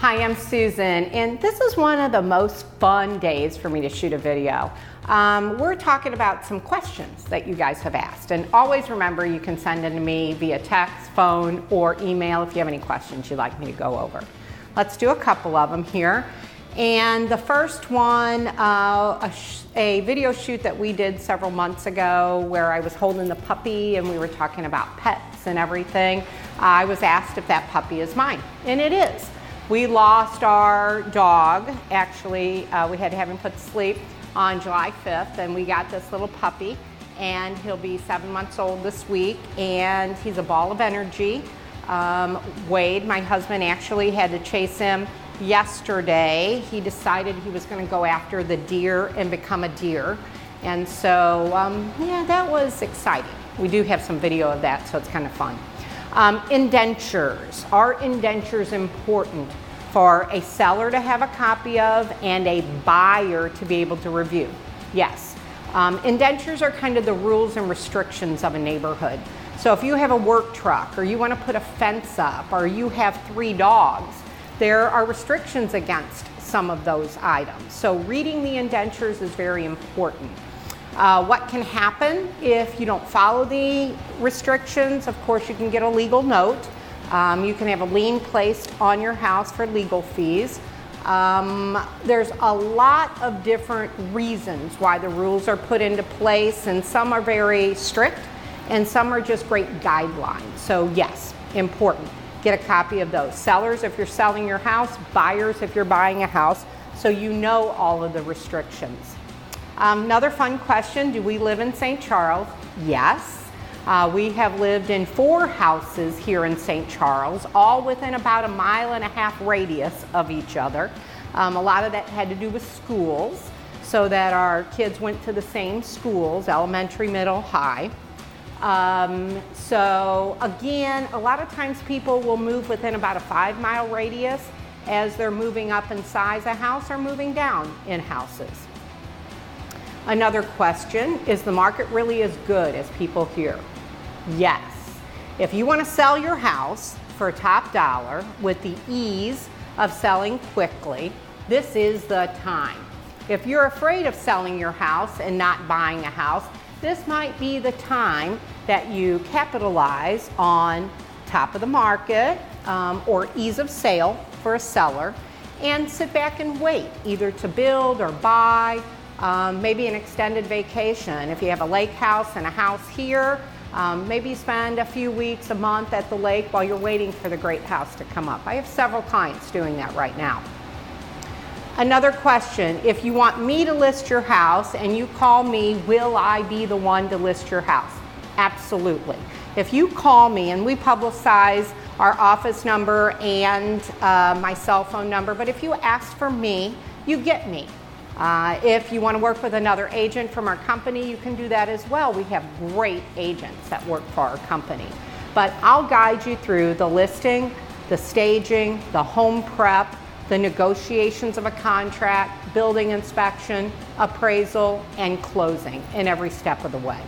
Hi, I'm Susan, and this is one of the most fun days for me to shoot a video. Um, we're talking about some questions that you guys have asked, and always remember you can send them to me via text, phone, or email if you have any questions you'd like me to go over. Let's do a couple of them here. And the first one, uh, a, a, video shoot that we did several months ago where I was holding the puppy and we were talking about pets and everything. I was asked if that puppy is mine, and it is. We lost our dog, actually, uh, we had to have him put to sleep on July 5th, and we got this little puppy, and he'll be seven months old this week, and he's a ball of energy. Um, Wade, my husband, actually had to chase him yesterday. He decided he was going to go after the deer and become a deer. And so, um, yeah, that was exciting. We do have some video of that, so it's kind of fun. Um, indentures. Are indentures important for a seller to have a copy of and a buyer to be able to review? Yes. Um, indentures are kind of the rules and restrictions of a neighborhood. So if you have a work truck or you want to put a fence up or you have three dogs, there are restrictions against some of those items. So reading the indentures is very important. Uh, what can happen if you don't follow the restrictions? Of course, you can get a legal note. Um, you can have a lien placed on your house for legal fees. Um, there's a lot of different reasons why the rules are put into place, and some are very strict, and some are just great guidelines. So, yes, important. Get a copy of those. Sellers, if you're selling your house, buyers, if you're buying a house, so you know all of the restrictions. Um, another fun question, do we live in St. Charles? Yes. Uh, we have lived in four houses here in St. Charles, all within about a mile and a half radius of each other. Um, a lot of that had to do with schools, so that our kids went to the same schools, elementary, middle, high. Um, so again, a lot of times people will move within about a five mile radius as they're moving up in size a house or moving down in houses. Another question, is the market really as good as people hear? Yes. If you want to sell your house for top dollar with the ease of selling quickly, this is the time. If you're afraid of selling your house and not buying a house, this might be the time that you capitalize on top of the market um, or ease of sale for a seller and sit back and wait either to build or buy um, maybe an extended vacation. If you have a lake house and a house here, um, maybe spend a few weeks, a month at the lake while you're waiting for the great house to come up. I have several clients doing that right now. Another question, if you want me to list your house and you call me, will I be the one to list your house? Absolutely. If you call me and we publicize our office number and uh, my cell phone number, but if you ask for me, you get me. Uh, if you want to work with another agent from our company, you can do that as well. We have great agents that work for our company. But I'll guide you through the listing, the staging, the home prep, the negotiations of a contract, building inspection, appraisal, and closing in every step of the way.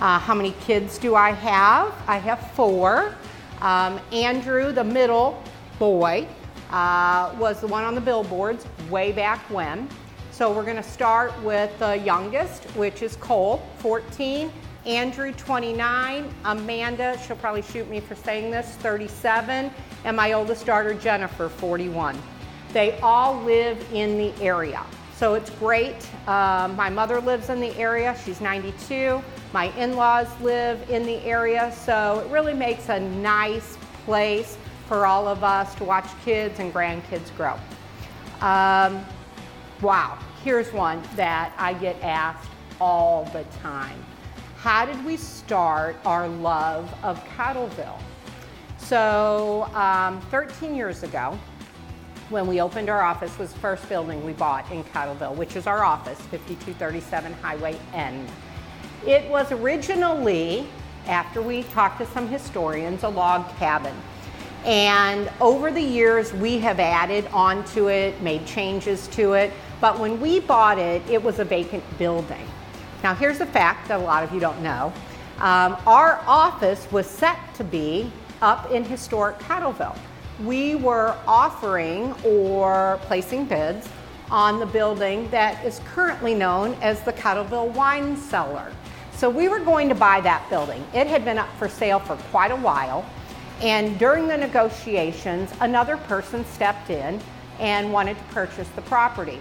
Uh, how many kids do I have? I have four. Um, Andrew, the middle boy, uh, was the one on the billboards way back when. So we're going to start with the youngest, which is Cole, 14, Andrew, 29, Amanda, she'll probably shoot me for saying this, 37, and my oldest daughter, Jennifer, 41. They all live in the area. So it's great. Um, my mother lives in the area, she's 92. My in-laws live in the area, so it really makes a nice place for all of us to watch kids and grandkids grow. Um, wow, here's one that I get asked all the time. How did we start our love of Cottleville? So um, 13 years ago, when we opened our office, was the first building we bought in Cottleville, which is our office, 5237 Highway N. It was originally, after we talked to some historians, a log cabin. And over the years, we have added onto it, made changes to it. But when we bought it, it was a vacant building. Now, here's a fact that a lot of you don't know. Um, our office was set to be up in historic Cottleville. we were offering or placing bids on the building that is currently known as the Cottleville Wine Cellar. So we were going to buy that building. It had been up for sale for quite a while. And during the negotiations, another person stepped in and wanted to purchase the property.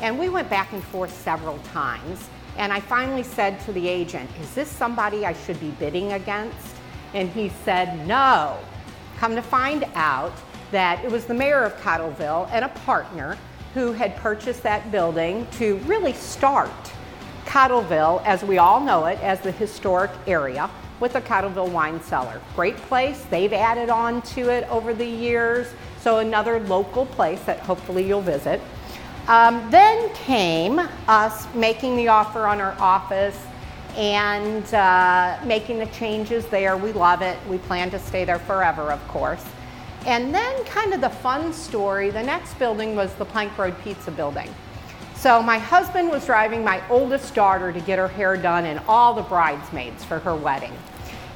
And we went back and forth several times. And I finally said to the agent, Is this somebody I should be bidding against? And he said, No. Come to find out that it was the mayor of Cottleville and a partner who had purchased that building to really start Cottleville, as we all know it, as the historic area with the Cottleville Wine Cellar. Great place. They've added on to it over the years. So another local place that hopefully you'll visit. Um, then came us making the offer on our office and uh, making the changes there. We love it. We plan to stay there forever, of course. And then kind of the fun story, the next building was the Plank Road Pizza building. So my husband was driving my oldest daughter to get her hair done and all the bridesmaids for her wedding.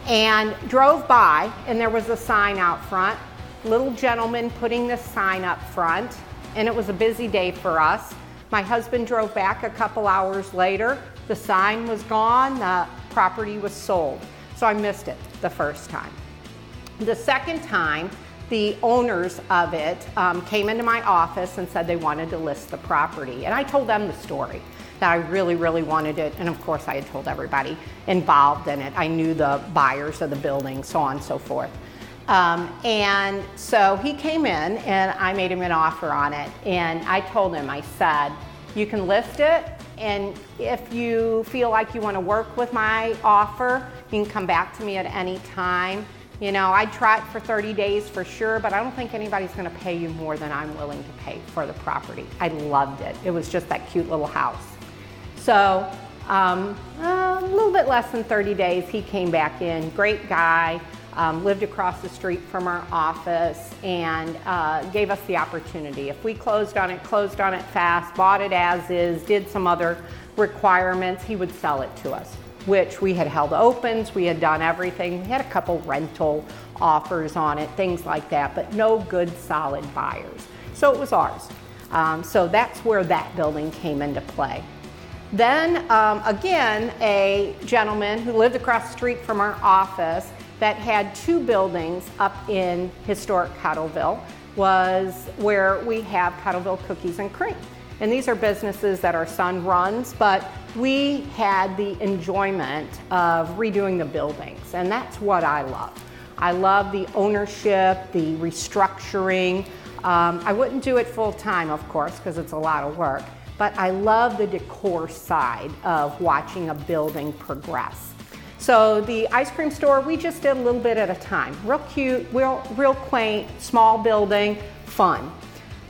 And drove by and there was a sign out front, little gentleman putting this sign up front and it was a busy day for us. My husband drove back a couple hours later. The sign was gone, the property was sold. So I missed it the first time. The second time, the owners of it um, came into my office and said they wanted to list the property. And I told them the story that I really, really wanted it. And of course, I had told everybody involved in it. I knew the buyers of the building, so on and so forth. Um, and so he came in and I made him an offer on it. And I told him, I said, you can list it. And if you feel like you want to work with my offer, you can come back to me at any time. You know, I'd try it for 30 days for sure, but I don't think anybody's going to pay you more than I'm willing to pay for the property. I loved it. It was just that cute little house. So, um, a little bit less than 30 days, he came back in. Great guy, um, lived across the street from our office, and uh, gave us the opportunity. If we closed on it, closed on it fast, bought it as is, did some other requirements, he would sell it to us which we had held opens, we had done everything. We had a couple rental offers on it, things like that, but no good solid buyers. So it was ours. Um, so that's where that building came into play. Then um, again, a gentleman who lived across the street from our office that had two buildings up in historic Cottleville was where we have Cottleville Cookies and Cream. And these are businesses that our son runs, but we had the enjoyment of redoing the buildings, and that's what I love. I love the ownership, the restructuring. Um, I wouldn't do it full time, of course, because it's a lot of work, but I love the decor side of watching a building progress. So the ice cream store, we just did a little bit at a time. Real cute, real, real quaint, small building, fun.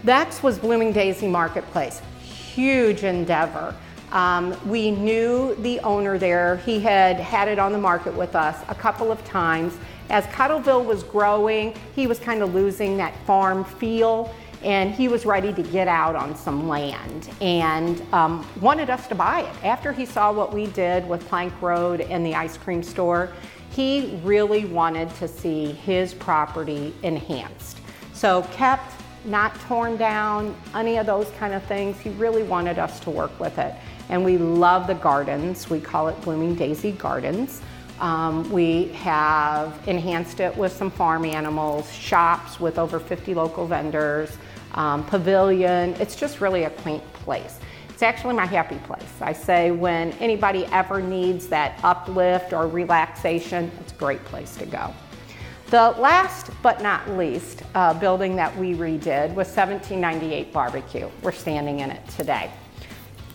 Next was Blooming Daisy Marketplace. Huge endeavor. Um, we knew the owner there. He had had it on the market with us a couple of times. As Cottleville was growing, he was kind of losing that farm feel and he was ready to get out on some land and um, wanted us to buy it. After he saw what we did with Plank Road and the ice cream store, he really wanted to see his property enhanced. So kept not torn down, any of those kind of things. He really wanted us to work with it. And we love the gardens. We call it Blooming Daisy Gardens. Um, we have enhanced it with some farm animals, shops with over 50 local vendors, um, pavilion. It's just really a quaint place. It's actually my happy place. I say when anybody ever needs that uplift or relaxation, it's a great place to go. The last but not least uh, building that we redid was 1798 Barbecue. We're standing in it today.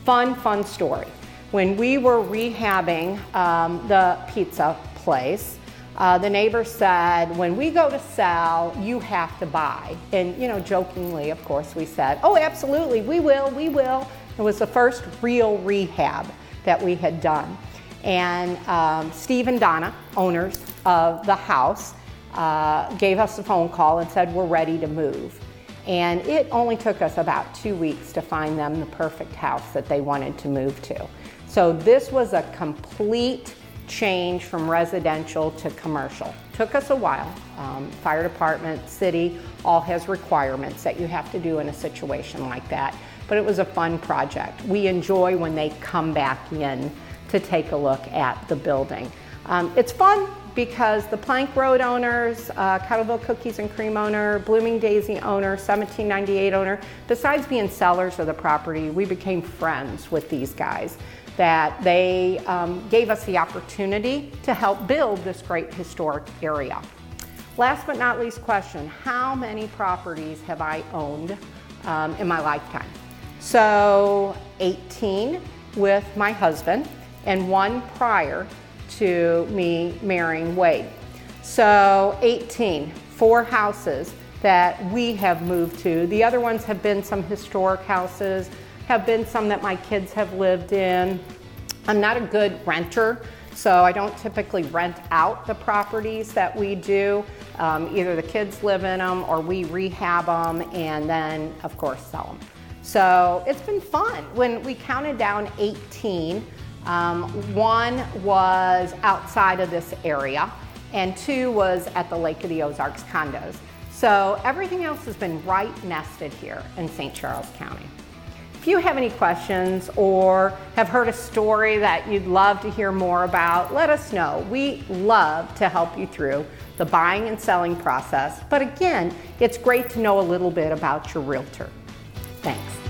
Fun, fun story. When we were rehabbing um, the pizza place, uh, the neighbor said, when we go to sell, you have to buy. And, you know, jokingly, of course, we said, oh, absolutely, we will, we will. It was the first real rehab that we had done. And um, Steve and Donna, owners of the house, uh, gave us a phone call and said, We're ready to move. And it only took us about two weeks to find them the perfect house that they wanted to move to. So this was a complete change from residential to commercial. Took us a while. Um, fire department, city, all has requirements that you have to do in a situation like that. But it was a fun project. We enjoy when they come back in to take a look at the building. Um, it's fun because the Plank Road owners, uh, Cottleville Cookies and Cream owner, Blooming Daisy owner, 1798 owner, besides being sellers of the property, we became friends with these guys that they um, gave us the opportunity to help build this great historic area. Last but not least question, how many properties have I owned um, in my lifetime? So 18 with my husband and one prior to me marrying Wade. So 18, four houses that we have moved to. The other ones have been some historic houses, have been some that my kids have lived in. I'm not a good renter, so I don't typically rent out the properties that we do. Um, either the kids live in them or we rehab them and then, of course, sell them. So it's been fun. When we counted down 18, um, one was outside of this area, and two was at the Lake of the Ozarks condos. So everything else has been right nested here in St. Charles County. If you have any questions or have heard a story that you'd love to hear more about, let us know. We love to help you through the buying and selling process. But again, it's great to know a little bit about your realtor. Thanks.